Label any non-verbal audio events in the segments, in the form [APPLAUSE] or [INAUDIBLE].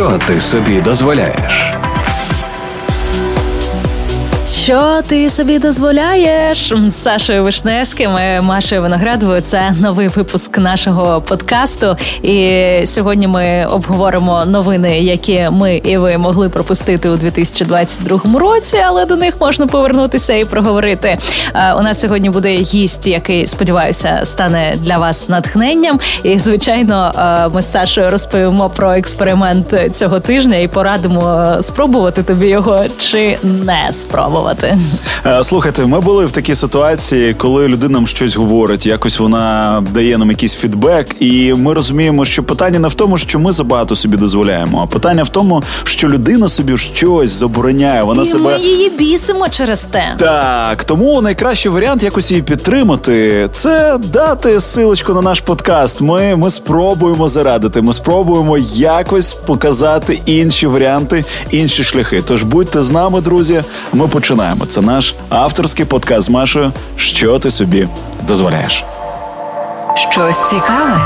Що ти собі дозволяєш? Що ти собі дозволяєш Сашою Вишневським і Машею Виноградовою? Це новий випуск нашого подкасту. І сьогодні ми обговоримо новини, які ми і ви могли пропустити у 2022 році, але до них можна повернутися і проговорити. У нас сьогодні буде гість, який сподіваюся стане для вас натхненням. І звичайно, ми з Сашою розповімо про експеримент цього тижня і порадимо спробувати тобі його чи не спробувати сказати. Е, слухайте, ми були в такій ситуації, коли людина нам щось говорить, якось вона дає нам якийсь фідбек, і ми розуміємо, що питання не в тому, що ми забагато собі дозволяємо, а питання в тому, що людина собі щось забороняє. Вона і себе ми її бісимо через те. Так, тому найкращий варіант якось її підтримати це дати силочку на наш подкаст. Ми, Ми спробуємо зарадити. Ми спробуємо якось показати інші варіанти, інші шляхи. Тож будьте з нами, друзі. Ми починаємо починаємо. Це наш авторський подкаст з Машою. Що ти собі дозволяєш? Щось цікаве.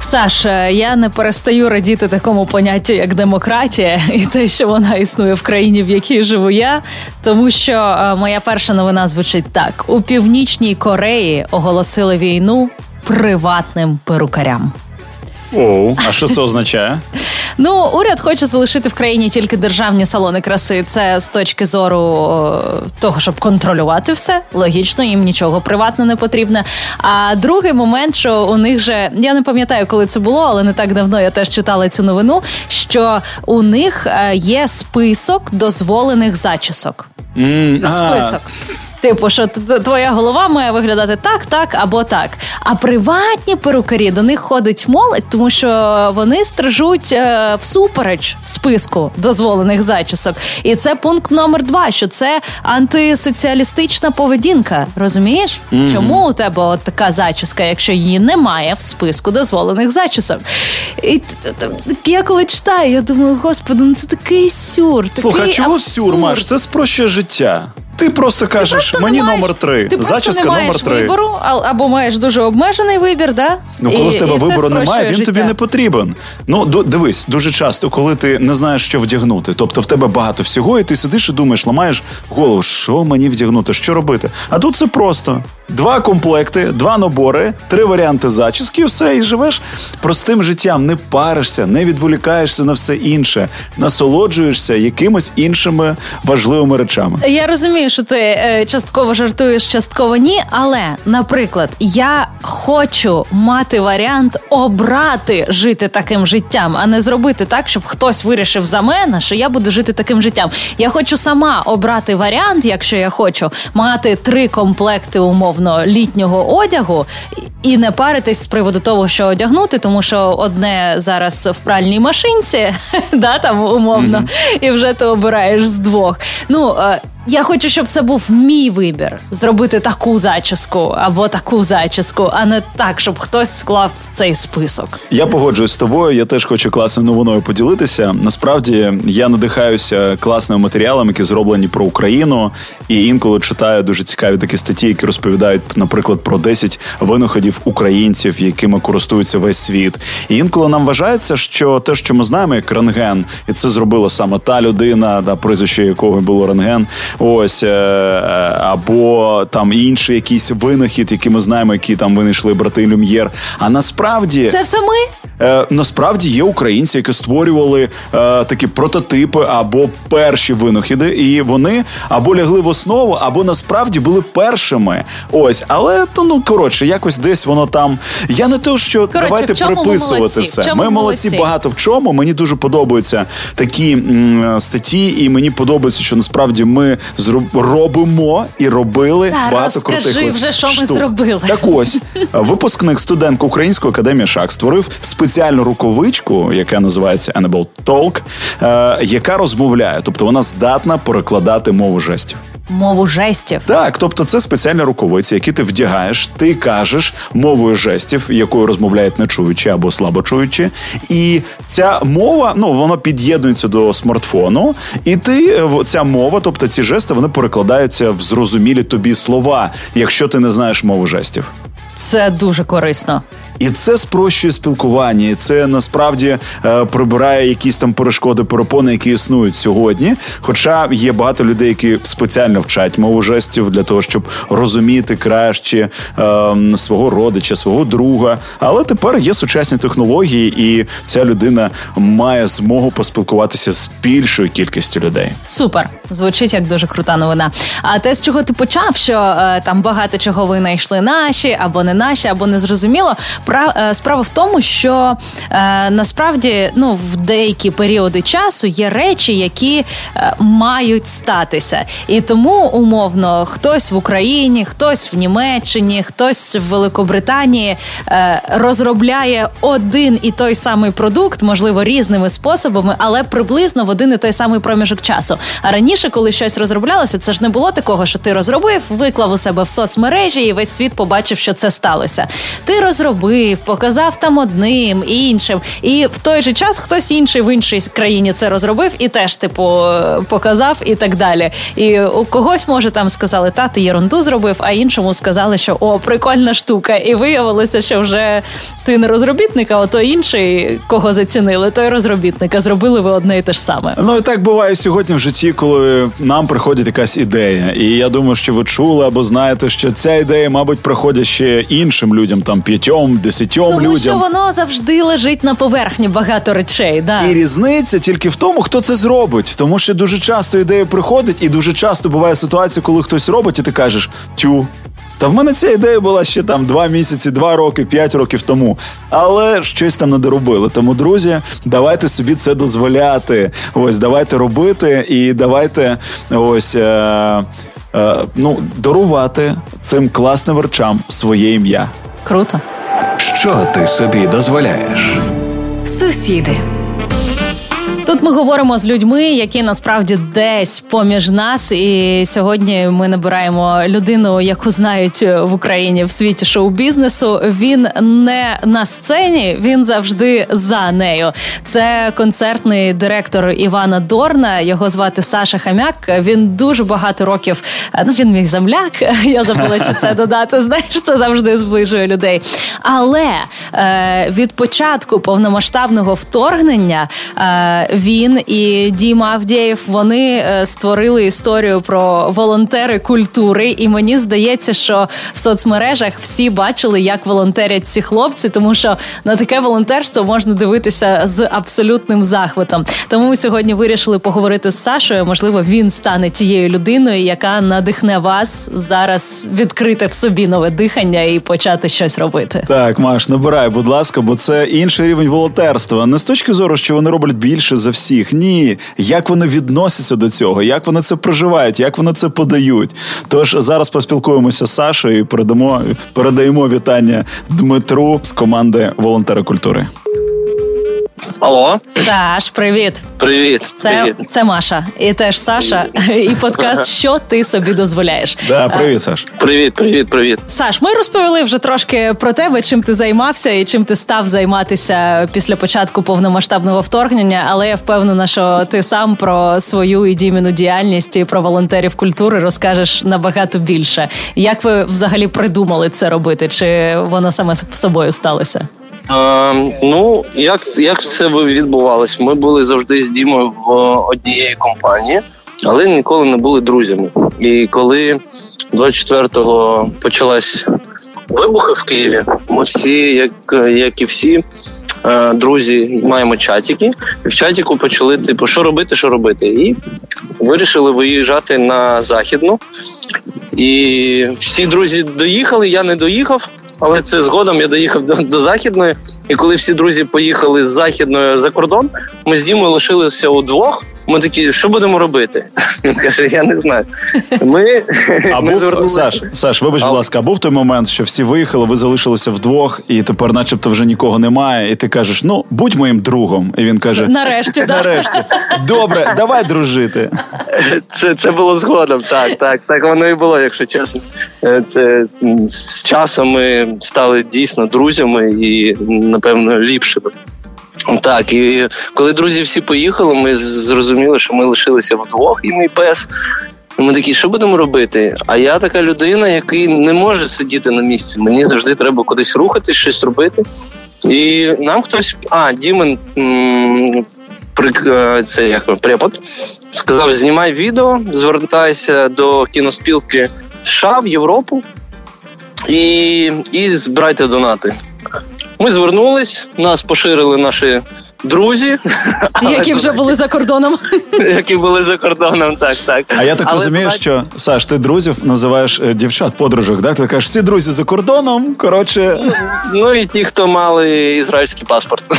Саша, я не перестаю радіти такому поняттю, як демократія, [LAUGHS] і те, що вона існує в країні, в якій живу я. Тому що е, моя перша новина звучить так: у північній Кореї оголосили війну приватним перукарям. Оу, а що це означає? [LAUGHS] Ну, уряд хоче залишити в країні тільки державні салони краси. Це з точки зору того, щоб контролювати все. Логічно, їм нічого приватне не потрібне. А другий момент, що у них же я не пам'ятаю, коли це було, але не так давно я теж читала цю новину. Що у них е, є список дозволених зачісок. Mm, Список. Типу, що твоя голова має виглядати так, так або так. А приватні перукарі до них ходить молодь, тому що вони стрижуть е, всупереч списку дозволених зачісок. І це пункт номер два: що це антисоціалістична поведінка. Розумієш? Mm-hmm. Чому у тебе от така зачіска, якщо її немає в списку дозволених зачісок? І я коли читаю, я думаю, господи, ну це такий сюр. Такий Слухай, а чого сюр, Маш? Це спрощує життя. Ти просто кажеш, ти просто мені маєш, номер три. Ти Зачіска не маєш номер три. вибору, або маєш дуже обмежений вибір, да? Ну, коли і, в тебе вибору немає, він життя. тобі не потрібен. Ну, дивись, дуже часто, коли ти не знаєш, що вдягнути, тобто в тебе багато всього, і ти сидиш і думаєш, ламаєш голову, що мені вдягнути, що робити. А тут це просто. Два комплекти, два набори, три варіанти зачіски, все, і живеш простим життям. Не паришся, не відволікаєшся на все інше, насолоджуєшся якимось іншими важливими речами. Я розумію, що ти е, частково жартуєш, частково ні. Але, наприклад, я хочу мати варіант обрати жити таким життям, а не зробити так, щоб хтось вирішив за мене, що я буду жити таким життям. Я хочу сама обрати варіант, якщо я хочу мати три комплекти умовно умовно літнього одягу і не паритись з приводу того, що одягнути, тому що одне зараз в пральній машинці, [LAUGHS] да, там умовно, mm-hmm. і вже ти обираєш з двох. Ну е, я хочу, щоб це був мій вибір зробити таку зачіску або таку зачіску, а не так, щоб хтось склав цей список. Я погоджуюсь з тобою. Я теж хочу класною новиною поділитися. Насправді я надихаюся класним матеріалом, які зроблені про Україну, і інколи читаю дуже цікаві такі статті, які розповідають, наприклад, про 10 винаходів українців, якими користується весь світ. І інколи нам вважається, що те, що ми знаємо, як рентген, і це зробила саме та людина, да, прізвище якого було рентген. Ось е, е, або там інший якийсь винахід, який ми знаємо, які там винайшли брати Люм'єр. А насправді це все ми. Е, насправді є українці, які створювали е, такі прототипи або перші винахіди, і вони або лягли в основу, або насправді були першими. Ось, але то ну коротше, якось десь воно там. Я не то, що коротше, давайте приписувати ми все. ми молодці багато в чому. Мені дуже подобаються такі м, статті, і мені подобається, що насправді ми робимо і робили да, багато крутих Розкажи вже, що ми зробили. Так ось випускник студентка Української академії Шах створив спеціальну рукавичку, яка називається Enable Talk, е, яка розмовляє, тобто вона здатна перекладати мову жестів. Мову жестів, так, тобто це спеціальні рукавиці, які ти вдягаєш, ти кажеш мовою жестів, якою розмовляють нечуючі або слабочуючі, і ця мова, ну вона під'єднується до смартфону, і ти е, ця мова, тобто ці жести, вони перекладаються в зрозумілі тобі слова, якщо ти не знаєш мову жестів. Це дуже корисно. І це спрощує спілкування. і Це насправді е, прибирає якісь там перешкоди, перепони, які існують сьогодні. Хоча є багато людей, які спеціально вчать мову жестів для того, щоб розуміти краще е, свого родича, свого друга. Але тепер є сучасні технології, і ця людина має змогу поспілкуватися з більшою кількістю людей. Супер, звучить як дуже крута новина. А те, з чого ти почав, що е, там багато чого ви знайшли наші або не наші, або не зрозуміло. Е, справа в тому, що е, насправді ну в деякі періоди часу є речі, які е, мають статися, і тому умовно хтось в Україні, хтось в Німеччині, хтось в Великобританії розробляє один і той самий продукт, можливо, різними способами, але приблизно в один і той самий проміжок часу. А раніше, коли щось розроблялося, це ж не було такого, що ти розробив, виклав у себе в соцмережі, і весь світ побачив, що це сталося. Ти розробив, показав там одним іншим, і в той же час хтось інший в іншій країні це розробив і теж типу показав, і так далі. І у когось може там сказали, та ти єрунду зробив, а іншому сказали, що о, прикольна штука, і виявилося, що вже ти не розробітник, а ото інший, кого зацінили, той розробітника зробили ви одне і те ж саме. Ну і так буває сьогодні в житті, коли нам приходить якась ідея. І я думаю, що ви чули або знаєте, що ця ідея, мабуть, приходить ще іншим людям, там п'ятьом, десятьом Тому людям. що воно завжди лежить на поверхні багато речей. Да. І різниця тільки в тому, хто це зробить. Тому що дуже часто ідея приходить, і дуже часто буває ситуація, коли хтось робить, і ти кажеш тю. Та в мене ця ідея була ще там два місяці, два роки, п'ять років тому. Але щось там не доробили. Тому, друзі, давайте собі це дозволяти. Ось давайте робити і давайте ось е, е, ну, дарувати цим класним речам своє ім'я. Круто. Що ти собі дозволяєш? Сусіди. Тут ми говоримо з людьми, які насправді десь поміж нас. І сьогодні ми набираємо людину, яку знають в Україні в світі шоу-бізнесу. Він не на сцені, він завжди за нею. Це концертний директор Івана Дорна. Його звати Саша Хам'як. Він дуже багато років. Ну він мій земляк. Я забула, що це додати. Знаєш, це завжди зближує людей. Але е, від початку повномасштабного вторгнення. Він і Діма Авдєєв вони е, створили історію про волонтери культури, і мені здається, що в соцмережах всі бачили, як волонтерять ці хлопці, тому що на таке волонтерство можна дивитися з абсолютним захватом. Тому ми сьогодні вирішили поговорити з Сашою. Можливо, він стане тією людиною, яка надихне вас зараз відкрити в собі нове дихання і почати щось робити. Так, Маш, набирай, будь ласка, бо це інший рівень волонтерства. Не з точки зору, що вони роблять більше за всіх. Ні, як вони відносяться до цього, як вони це проживають, як вони це подають. Тож зараз поспілкуємося з Сашою і передамо передаємо вітання Дмитру з команди волонтери культури. Алло, Саш, привіт. привіт. Це, привіт. це Маша, і теж Саша, і подкаст Що ти собі дозволяєш? Да, привіт, Саш. Привіт, привіт, привіт. Саш, ми розповіли вже трошки про тебе, чим ти займався і чим ти став займатися після початку повномасштабного вторгнення. Але я впевнена, що ти сам про свою і діміну діяльність і про волонтерів культури розкажеш набагато більше. Як ви взагалі придумали це робити? Чи воно саме собою сталося? Е, ну, як, як це відбувалось? Ми були завжди з Дімою в однієї компанії, але ніколи не були друзями. І коли 24-го почалась вибухи в Києві, ми всі, як, як і всі, е, друзі, маємо чатики. І в чатіку почали, типу, що робити, що робити. І вирішили виїжджати на західну. І всі друзі доїхали, я не доїхав. Але це згодом я доїхав до, до західної, і коли всі друзі поїхали з західної за кордон, ми з Дімою лишилися удвох. Ми такі, що будемо робити? [LAUGHS] Він каже: Я не знаю. Ми, А [LAUGHS] ми був Саш, Саш, вибач, будь ласка, а був той момент, що всі виїхали, ви залишилися вдвох, і тепер, начебто, вже нікого немає, і ти кажеш: ну будь моїм другом. І він каже: Нарешті, нарешті, добре, давай дружити. [LAUGHS] Це, це було згодом. Так, так, так воно і було, якщо чесно. Е, Це з часом ми стали дійсно друзями і, напевно, ліпшими. Так, і коли друзі всі поїхали, ми зрозуміли, що ми лишилися вдвох, і мій пес. Ми такі, що будемо робити? А я така людина, який не може сидіти на місці. Мені завжди треба кудись рухатись, щось робити. І нам хтось, а, Дімен е, це як препод, сказав: знімай відео, звертайся до кіноспілки США в Європу і і збирайте донати. Ми звернулись, нас поширили наші друзі, які вже були за кордоном. Які були за кордоном, так, так. А я так Але розумію, так... що Саш, ти друзів називаєш е, дівчат, подружок, так? Ти кажеш, всі друзі за кордоном. Коротше, ну і ті, хто мали ізраїльський паспорт. [LAUGHS]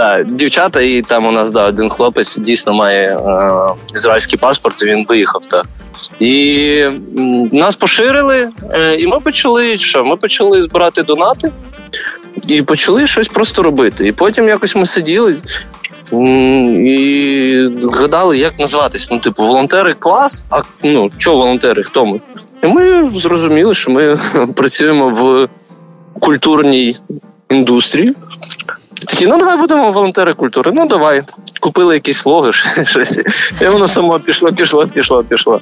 Да, Дівчата, і там у нас да, один хлопець дійсно має е, ізраїльський паспорт, і він виїхав. так. І нас поширили, е, і ми почали що? Ми почали збирати донати і почали щось просто робити. І потім якось ми сиділи і гадали, як назватись. Ну, типу, волонтери клас, а ну, що волонтери, хто ми? І ми зрозуміли, що ми [LAUGHS] працюємо в культурній індустрії. Такі, ну давай будемо волонтери культури. Ну давай. Купили якісь логи, [LAUGHS] щось. І воно само пішло, пішло, пішло, пішло.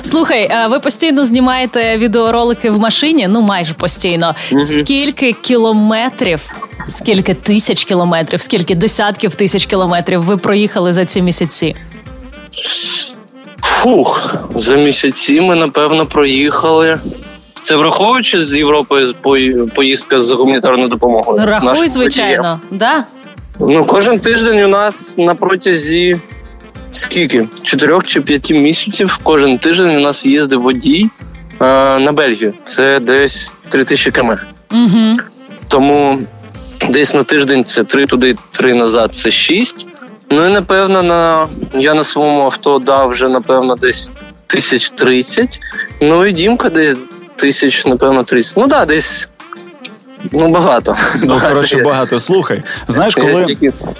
Слухай, ви постійно знімаєте відеоролики в машині, ну майже постійно. Угу. Скільки кілометрів, скільки тисяч кілометрів, скільки десятків тисяч кілометрів ви проїхали за ці місяці? Фух, за місяці ми напевно проїхали. Це враховуючи з Європи поїздка з гуманітарною допомогою. Ну, рахуй, звичайно, да? Ну, кожен тиждень у нас на протязі скільки? Чотирьох чи п'яти місяців кожен тиждень у нас їздив водій е, на Бельгію. Це десь три тисячі км. Угу. Тому десь на тиждень це три туди, три назад це шість. Ну і напевно, на я на своєму авто дав вже, напевно, десь тисяч тридцять. Ну і Дімка десь тисяч, напевно, 30. Ну так, да, десь. Ну, багато. Ну, коротше, багато. Слухай, знаєш, коли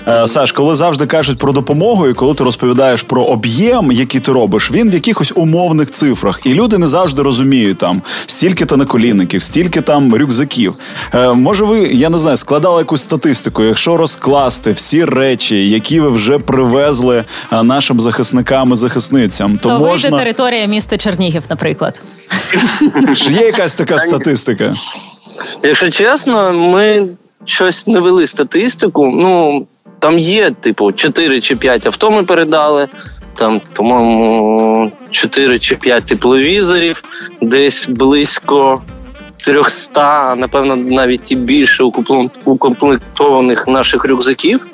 е, Саш, коли завжди кажуть про допомогу, і коли ти розповідаєш про об'єм, який ти робиш, він в якихось умовних цифрах, і люди не завжди розуміють там стільки то наколінників, стільки там рюкзаків. Е, може, ви я не знаю, складали якусь статистику, якщо розкласти всі речі, які ви вже привезли е, нашим захисникам і захисницям, то, то можна... вийде територія міста Чернігів, наприклад. Є якась така статистика? Якщо чесно, ми щось не вели статистику. Ну там є, типу, 4 чи 5 авто ми передали. Там, по-моєму, 4 чи 5 тепловізорів, десь близько 300, напевно, навіть і більше укомплектованих наших рюкзаків,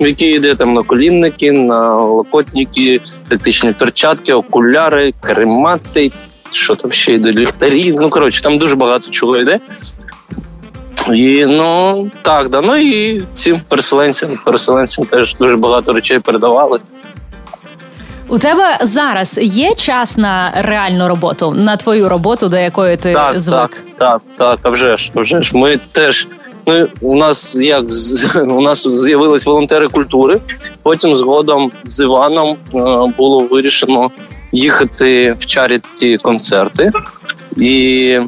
в які йде там наколінники, на локотники, тактичні перчатки, окуляри, каремати, що там ще йде, ліхтарі. Ну коротше, там дуже багато чого йде. І ну так, да. Ну і цим переселенцям, переселенцям теж дуже багато речей передавали. У тебе зараз є час на реальну роботу, на твою роботу, до якої ти так, звик? Так, так, так, а вже ж, а вже ж. Ми теж. Ми у нас як [LAUGHS] у нас з'явились волонтери культури. Потім згодом з Іваном е, було вирішено їхати в чаріті концерти. І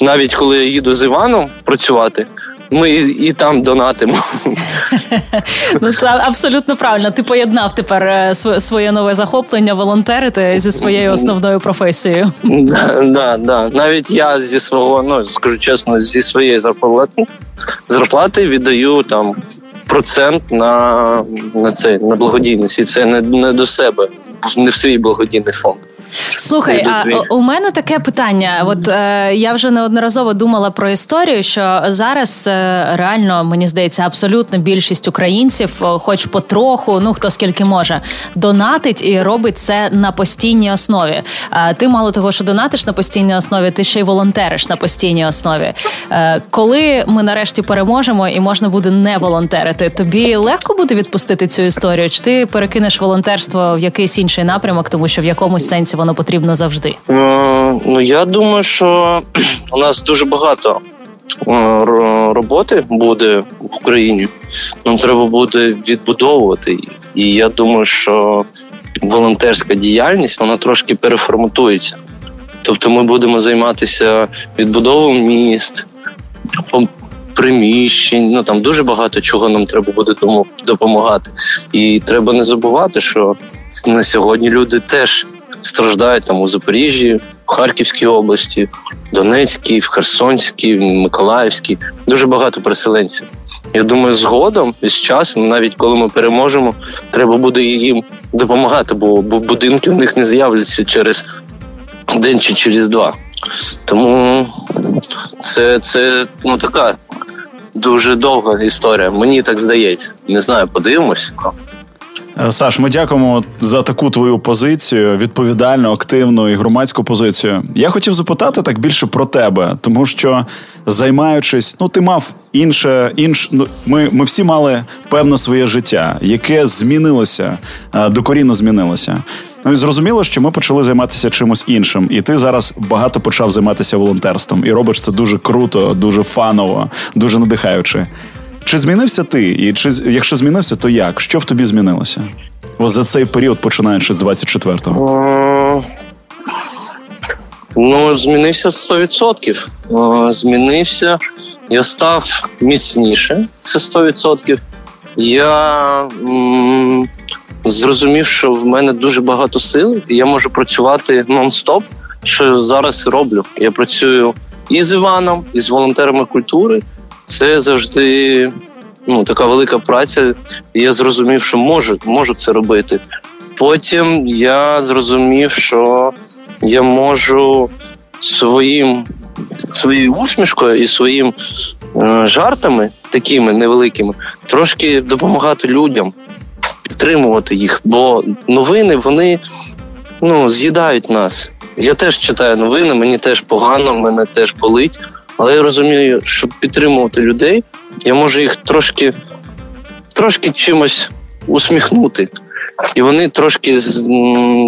навіть коли я їду з Іваном працювати, ми і, і там донатимо. Ну це абсолютно правильно. Ти поєднав тепер е, своє нове захоплення волонтерити зі своєю основною професією. Да, да, да. Навіть я зі свого, ну скажу чесно, зі своєї зарплати зарплати віддаю там процент на на це на благодійність. І це не, не до себе, не в свій благодійний фонд. Слухай, а у мене таке питання. От е, я вже неодноразово думала про історію, що зараз е, реально мені здається, абсолютно більшість українців, хоч потроху, ну хто скільки може, донатить і робить це на постійній основі. Е, ти мало того, що донатиш на постійній основі, ти ще й волонтериш на постійній основі. Е, коли ми нарешті переможемо і можна буде не волонтерити, тобі легко буде відпустити цю історію? Чи ти перекинеш волонтерство в якийсь інший напрямок, тому що в якомусь сенсі воно потрібно завжди? Е, ну я думаю, що [CLEARS THROAT] у нас дуже багато е, роботи буде в Україні. Нам треба буде відбудовувати І я думаю, що волонтерська діяльність вона трошки переформатується. Тобто, ми будемо займатися відбудовою міст. Приміщень, ну там дуже багато чого нам треба буде допомагати, і треба не забувати, що на сьогодні люди теж страждають там у Запоріжжі, в Харківській області, Донецькій, в Херсонській, в Миколаївській. Дуже багато переселенців. Я думаю, згодом і з часом, навіть коли ми переможемо, треба буде їм допомагати, бо будинки у них не з'являться через день чи через два. Тому це це ну така дуже довга історія. Мені так здається. Не знаю, подивимось. Е, Саш, ми дякуємо за таку твою позицію, відповідальну, активну і громадську позицію. Я хотів запитати так більше про тебе, тому що займаючись, ну ти мав інше, інш. Ну, ми ми всі мали певне своє життя, яке змінилося, е, докорінно змінилося. Ну і зрозуміло, що ми почали займатися чимось іншим, і ти зараз багато почав займатися волонтерством, і робиш це дуже круто, дуже фаново, дуже надихаюче. Чи змінився ти? І чи якщо змінився, то як? Що в тобі змінилося? Ось за цей період, починаючи з 24-го? Ну, змінився 100%. Змінився. Я став міцніше. Це 100%. Я м- зрозумів, що в мене дуже багато сил, і я можу працювати нон-стоп, що зараз роблю. Я працюю і з Іваном, і з волонтерами культури. Це завжди ну, така велика праця. Я зрозумів, що можу, можу це робити. Потім я зрозумів, що я можу своїм своєю усмішкою і своїм е, жартами, такими невеликими, трошки допомагати людям, підтримувати їх. Бо новини вони ну, з'їдають нас. Я теж читаю новини, мені теж погано, мене теж болить. Але я розумію, щоб підтримувати людей, я можу їх трошки трошки чимось усміхнути. І вони трошки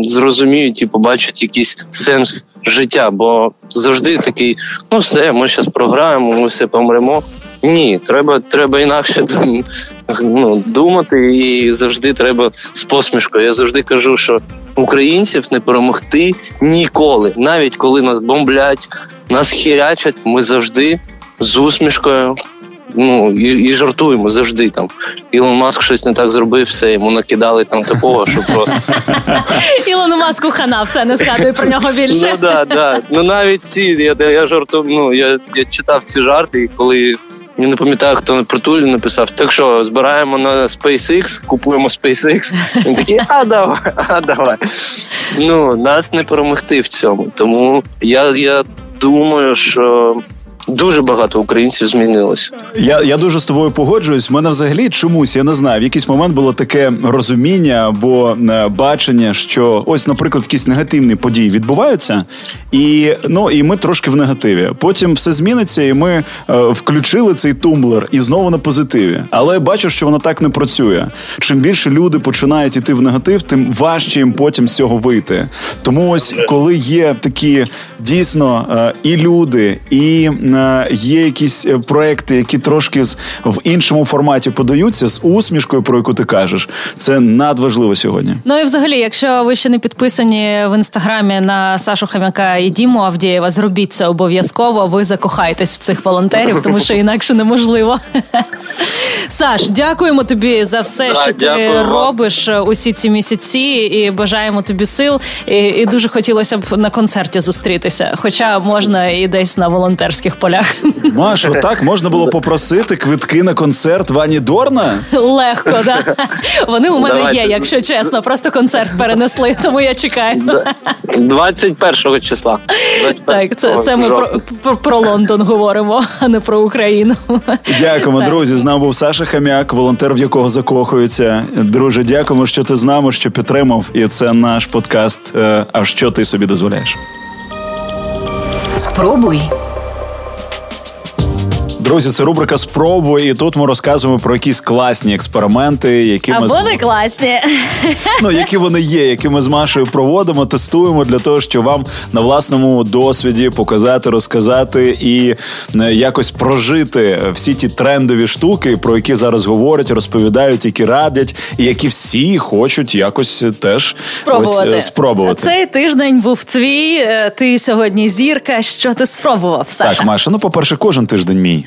зрозуміють і побачать якийсь сенс життя. Бо завжди такий: ну все, ми зараз програємо, ми все помремо. Ні, треба треба інакше [LAUGHS] ну, думати, і завжди треба з посмішкою. Я завжди кажу, що українців не перемогти ніколи, навіть коли нас бомблять, нас хірячать, ми завжди з усмішкою. Ну і і жартуємо завжди там. Ілон Маск щось не так зробив, все йому накидали там такого, що просто [LAUGHS] Ілону Маску хана, все не згадуй про нього більше. Ну да, да. Ну навіть ці я я жарту, ну я я читав ці жарти, і коли я не пам'ятаю, хто на притулі написав. Так що збираємо на SpaceX, купуємо SpaceX. Він такий, а давай, а давай. Ну нас не перемогти в цьому. Тому я, я думаю, що Дуже багато українців змінилось. Я я дуже з тобою погоджуюсь. У мене взагалі чомусь я не знаю. В якийсь момент було таке розуміння або е, бачення, що ось, наприклад, якісь негативні події відбуваються, і ну і ми трошки в негативі. Потім все зміниться, і ми е, включили цей тумблер і знову на позитиві. Але бачу, що воно так не працює. Чим більше люди починають іти в негатив, тим важче їм потім з цього вийти. Тому ось коли є такі дійсно е, і люди, і є якісь е, проекти, які трошки з в іншому форматі подаються з усмішкою, про яку ти кажеш. Це надважливо сьогодні. Ну і взагалі, якщо ви ще не підписані в інстаграмі на Сашу Хам'яка і Діму Авдієва, зробіть це обов'язково. Ви закохаєтесь в цих волонтерів, тому що інакше неможливо. [LAUGHS] Саш, дякуємо тобі за все, що ти робиш е, усі ці місяці, і бажаємо тобі сил. І, і дуже хотілося б на концерті зустрітися, хоча можна і десь на волонтерських полях. Маш, так можна було попросити квитки на концерт Вані Дорна? Легко, да. Вони у мене Давайте. є, якщо чесно. Просто концерт перенесли, тому я чекаю. 21 числа. 21 так, це це ми про, про, про Лондон говоримо, а не про Україну. Дякуємо, друзі. З нами був Саша Хам'як, волонтер, в якого закохуються. Друже, дякуємо, що ти з нами, що підтримав. І це наш подкаст. Е, а що ти собі дозволяєш? Спробуй. Друзі, це рубрика Спробуй, і тут ми розказуємо про якісь класні експерименти, які ми Або не класні. [LAUGHS] Ну, які вони є, які ми з Машою проводимо, тестуємо для того, щоб вам на власному досвіді показати, розказати і е, якось прожити всі ті трендові штуки, про які зараз говорять, розповідають, які радять, і які всі хочуть якось теж спробувати. Ось, е, спробувати. Цей тиждень був твій. Е, ти сьогодні зірка. Що ти спробував? Саша? Так, Маша. Ну, по перше, кожен тиждень мій.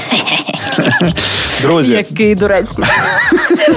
[LAUGHS] Друзі, який дурецький.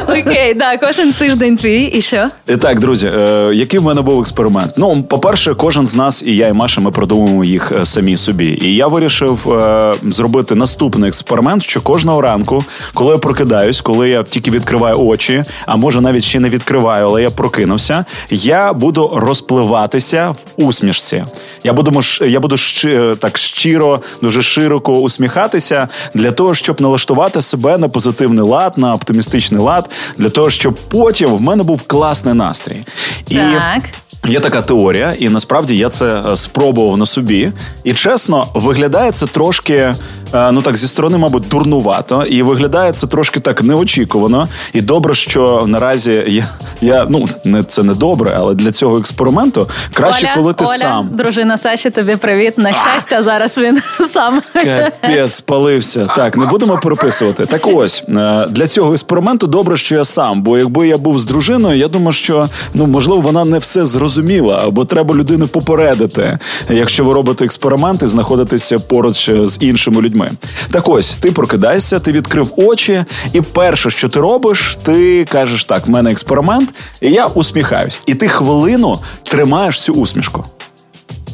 Окей, да, кожен тиждень твій, і що? І так, друзі, е, який в мене був експеримент? Ну, по-перше, кожен з нас, і я, і Маша, ми продумуємо їх е, самі собі. І я вирішив е, зробити наступний експеримент, що кожного ранку, коли я прокидаюсь, коли я тільки відкриваю очі, а може навіть ще не відкриваю, але я прокинувся, я буду розпливатися в усмішці. Я буду я буду щи, так щиро, дуже широко усміхатися для того, щоб налаштувати себе на позитивний лад, на оптимістичний лад, для того, щоб потім в мене був класний настрій. І так. Є така теорія, і насправді я це е, спробував на собі. І чесно, виглядає це трошки ну так зі сторони, мабуть, дурнувато, і виглядає це трошки так неочікувано. І добре, що наразі я я ну не це не добре, але для цього експерименту краще, Оля, коли ти Оля, сам. Дружина Саші, тобі привіт. На щастя, зараз він [LAUGHS] сам Капець, спалився. Так, не будемо переписувати. Так ось е, для цього експерименту добре, що я сам. Бо якби я був з дружиною, я думаю, що ну можливо вона не все зрозуміла, або треба людину попередити, якщо ви робите експерименти, знаходитися поруч з іншими людьми людьми. Так ось ти прокидаєшся, ти відкрив очі, і перше, що ти робиш, ти кажеш так: в мене експеримент, і я усміхаюсь. І ти хвилину тримаєш цю усмішку.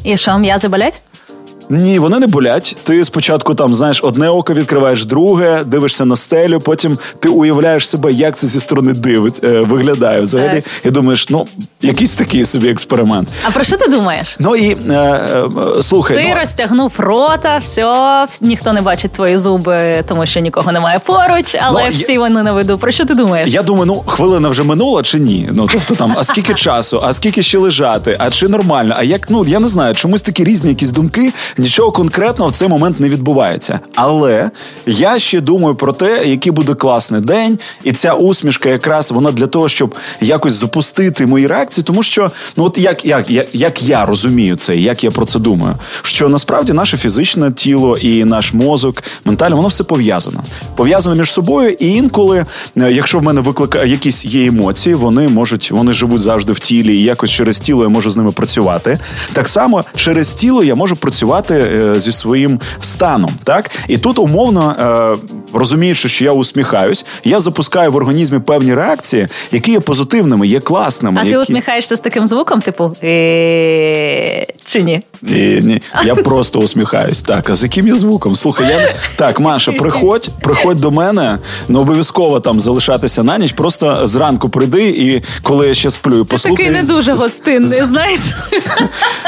І що, м'язи болять? Ні, вони не болять. Ти спочатку там знаєш одне око відкриваєш, друге, дивишся на стелю. Потім ти уявляєш себе, як це зі сторони дивить, е, виглядає взагалі. Так. І думаєш, ну якийсь такий собі експеримент. А про що ти думаєш? Ну і е, е, слухай, ти ну... розтягнув рота, все, ніхто не бачить твої зуби, тому що нікого немає поруч, але ну, всі я... вони на виду. Про що ти думаєш? Я думаю, ну хвилина вже минула чи ні? Ну тобто там, а скільки [LAUGHS] часу, а скільки ще лежати, а чи нормально? А як ну я не знаю, чомусь такі різні якісь думки нічого конкретно в цей момент не відбувається. Але я ще думаю про те, який буде класний день, і ця усмішка, якраз вона для того, щоб якось запустити мої реакції, тому що ну от як, як, як, як я розумію це, як я про це думаю, що насправді наше фізичне тіло і наш мозок, ментально, воно все пов'язано. Пов'язане між собою, і інколи, е, якщо в мене викликає якісь є емоції, вони можуть, вони живуть завжди в тілі, і якось через тіло я можу з ними працювати. Так само через тіло я можу працювати е, зі своїм станом. Так і тут умовно е, розуміючи, що я усміхаюсь, я запускаю в організмі певні реакції, які є позитивними, є класними. А які... ти усміхаєшся з таким звуком, типу «Е, чи ні? Ні, ні, я просто усміхаюсь. Так, а з яким я звуком? Слухай, я так, Маша, приходь, приходь до мене, не обов'язково там залишатися на ніч. Просто зранку прийди, і коли я ще сплю, послухай. Ти такий не дуже гостинний, знаєш?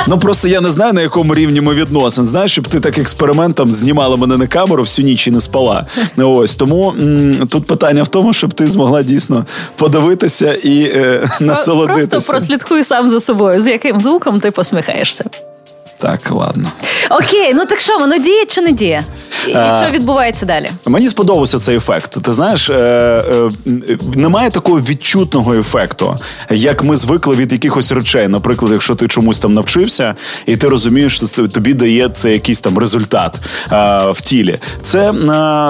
Ну просто я не знаю на якому рівні ми відносин. Знаєш, щоб ти так експериментом знімала мене на камеру всю ніч і не спала. Ось тому м- тут питання в тому, щоб ти змогла дійсно подивитися і е, насолодитися. Просто прослідкуй сам за собою, з яким звуком ти посміхаєшся. Так, ладно. Окей, ну так що, воно діє чи не діє? І що відбувається далі? Мені сподобався цей ефект. Ти знаєш, е, е, немає такого відчутного ефекту, як ми звикли від якихось речей. Наприклад, якщо ти чомусь там навчився, і ти розумієш, що тобі дає це якийсь там результат е, в тілі. Це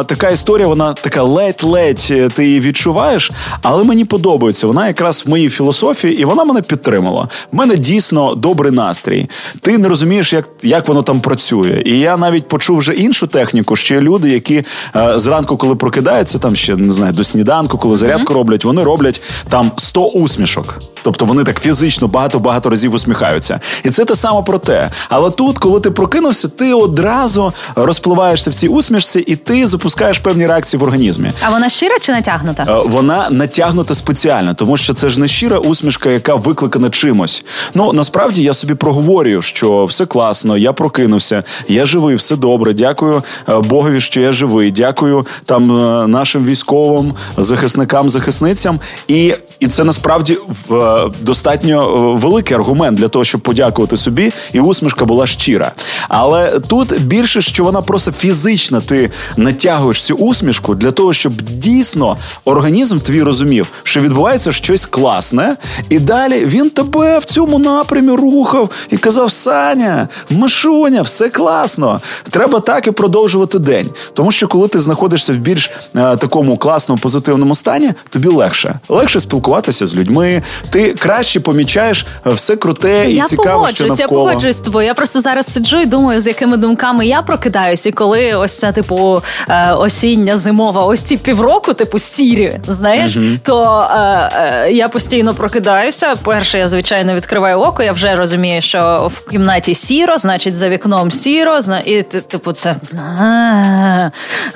така історія, вона така ледь-ледь ти її відчуваєш, але мені подобається. Вона якраз в моїй філософії, і вона мене підтримала. В мене дійсно добрий настрій. Ти не розумієш, як, як воно там працює. І я навіть почув вже іншу техніку техніку. Ще люди, які е, зранку, коли прокидаються, там ще не знаю, до сніданку, коли зарядку mm-hmm. роблять, вони роблять там 100 усмішок. Тобто вони так фізично багато-багато разів усміхаються. І це те саме про те. Але тут, коли ти прокинувся, ти одразу розпливаєшся в цій усмішці, і ти запускаєш певні реакції в організмі. А вона щира чи натягнута? Е, вона натягнута спеціально, тому що це ж не щира усмішка, яка викликана чимось. Ну насправді я собі проговорюю, що все класно, я прокинувся, я живий, все добре. Дякую е, Богові, що я живий. Дякую там е, нашим військовим захисникам, захисницям. І і це насправді в достатньо великий аргумент для того, щоб подякувати собі, і усмішка була щира. Але тут більше, що вона просто фізично ти натягуєш цю усмішку для того, щоб дійсно організм твій розумів, що відбувається щось класне, і далі він тебе в цьому напрямі рухав і казав: Саня, Машуня, все класно. Треба так і продовжувати день. Тому що коли ти знаходишся в більш е, такому класному позитивному стані, тобі легше легше спілкуватися з людьми. Ти краще помічаєш все круте і я цікаве, що навколо. Я погоджуюсь з тобою. Я просто зараз сиджу і думаю, з якими думками я прокидаюсь, і коли ось ця типу е, осіння, зимова, ось ці півроку, типу сірі, знаєш, uh то е, е, я постійно прокидаюся. Перше, я звичайно відкриваю око. Я вже розумію, що в кімнаті сіро, значить за вікном сіро, і типу, це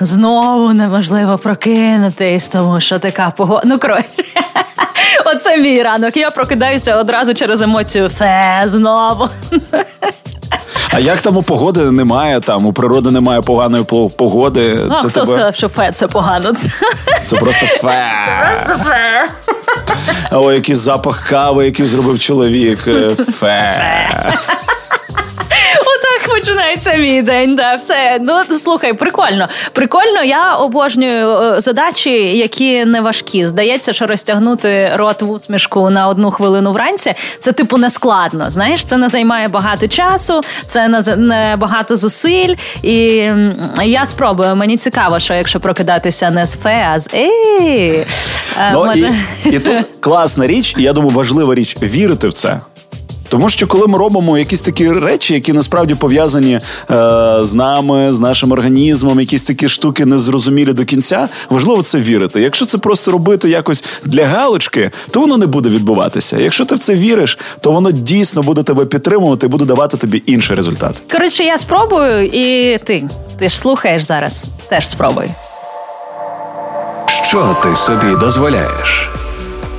знову неможливо прокинутись, тому що така погода. Ну коротше. [LAUGHS] Оце мій ранок. Я прокидаюся одразу через емоцію. Фе, знову. А як там у погоди немає, там у природи немає поганої погоди. Ну, це хто тебе... сказав, що фе це погано? Це просто [LAUGHS] фе. Це просто фе. О, який запах кави, який зробив чоловік. [LAUGHS] Фе починається мій день. Да, все. Ну слухай, прикольно. Прикольно, я обожнюю е, задачі, які не важкі. Здається, що розтягнути рот в усмішку на одну хвилину вранці це типу не складно. Знаєш, це не займає багато часу, це не багато зусиль. І я спробую. Мені цікаво, що якщо прокидатися не з фе, а з ей. Ну, мене... і, і тут [LAUGHS] класна річ, і я думаю, важлива річ вірити в це. Тому що коли ми робимо якісь такі речі, які насправді пов'язані е, з нами, з нашим організмом, якісь такі штуки незрозумілі до кінця, важливо це вірити. Якщо це просто робити якось для галочки, то воно не буде відбуватися. Якщо ти в це віриш, то воно дійсно буде тебе підтримувати і буде давати тобі інший результат. Коротше, я спробую, і ти ти ж слухаєш зараз. Теж спробуй. Що ти собі дозволяєш?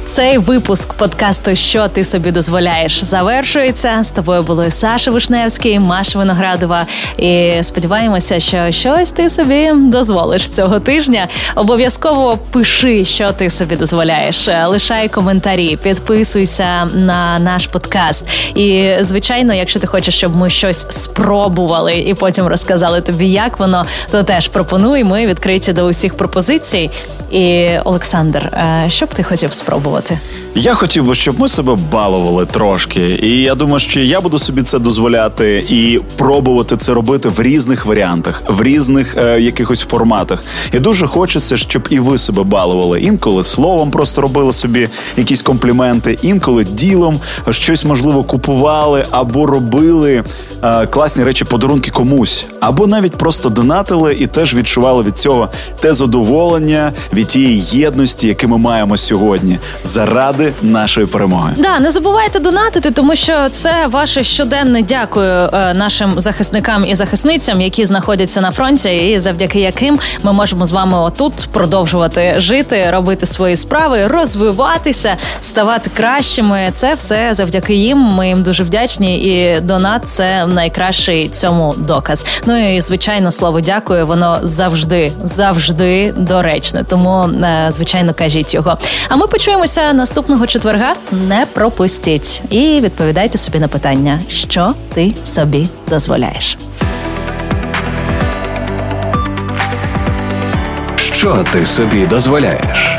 Цей випуск подкасту Що ти собі дозволяєш завершується. З тобою були Саша Вишневський, Маша Виноградова. І сподіваємося, що щось ти собі дозволиш цього тижня. Обов'язково пиши, що ти собі дозволяєш. Лишай коментарі, підписуйся на наш подкаст. І звичайно, якщо ти хочеш, щоб ми щось спробували і потім розказали тобі, як воно, то теж пропонуй. Ми відкриті до усіх пропозицій. І Олександр, е, що б ти хотів спробувати? Спробувати? Я хотів би, щоб ми себе балували трошки, і я думаю, що я буду собі це дозволяти і пробувати це робити в різних варіантах, в різних е, якихось форматах. І дуже хочеться, щоб і ви себе балували. Інколи словом просто робили собі якісь компліменти, інколи ділом щось можливо купували або робили е, класні речі, подарунки комусь, або навіть просто донатили і теж відчували від цього те задоволення від тієї єдності, яке ми маємо сьогодні заради нашої перемоги. Да, не забувайте донатити, тому що це ваше щоденне дякую е, нашим захисникам і захисницям, які знаходяться на фронті, і завдяки яким ми можемо з вами отут продовжувати жити, робити свої справи, розвиватися, ставати кращими. Це все завдяки їм. Ми їм дуже вдячні, і донат це найкращий цьому доказ. Ну і звичайно, слово дякую. Воно завжди, завжди доречне. Тому е, звичайно кажіть його. А ми почуємося. Почуємося наступного четверга. Не пропустіть і відповідайте собі на питання, що ти собі дозволяєш. Що ти собі дозволяєш?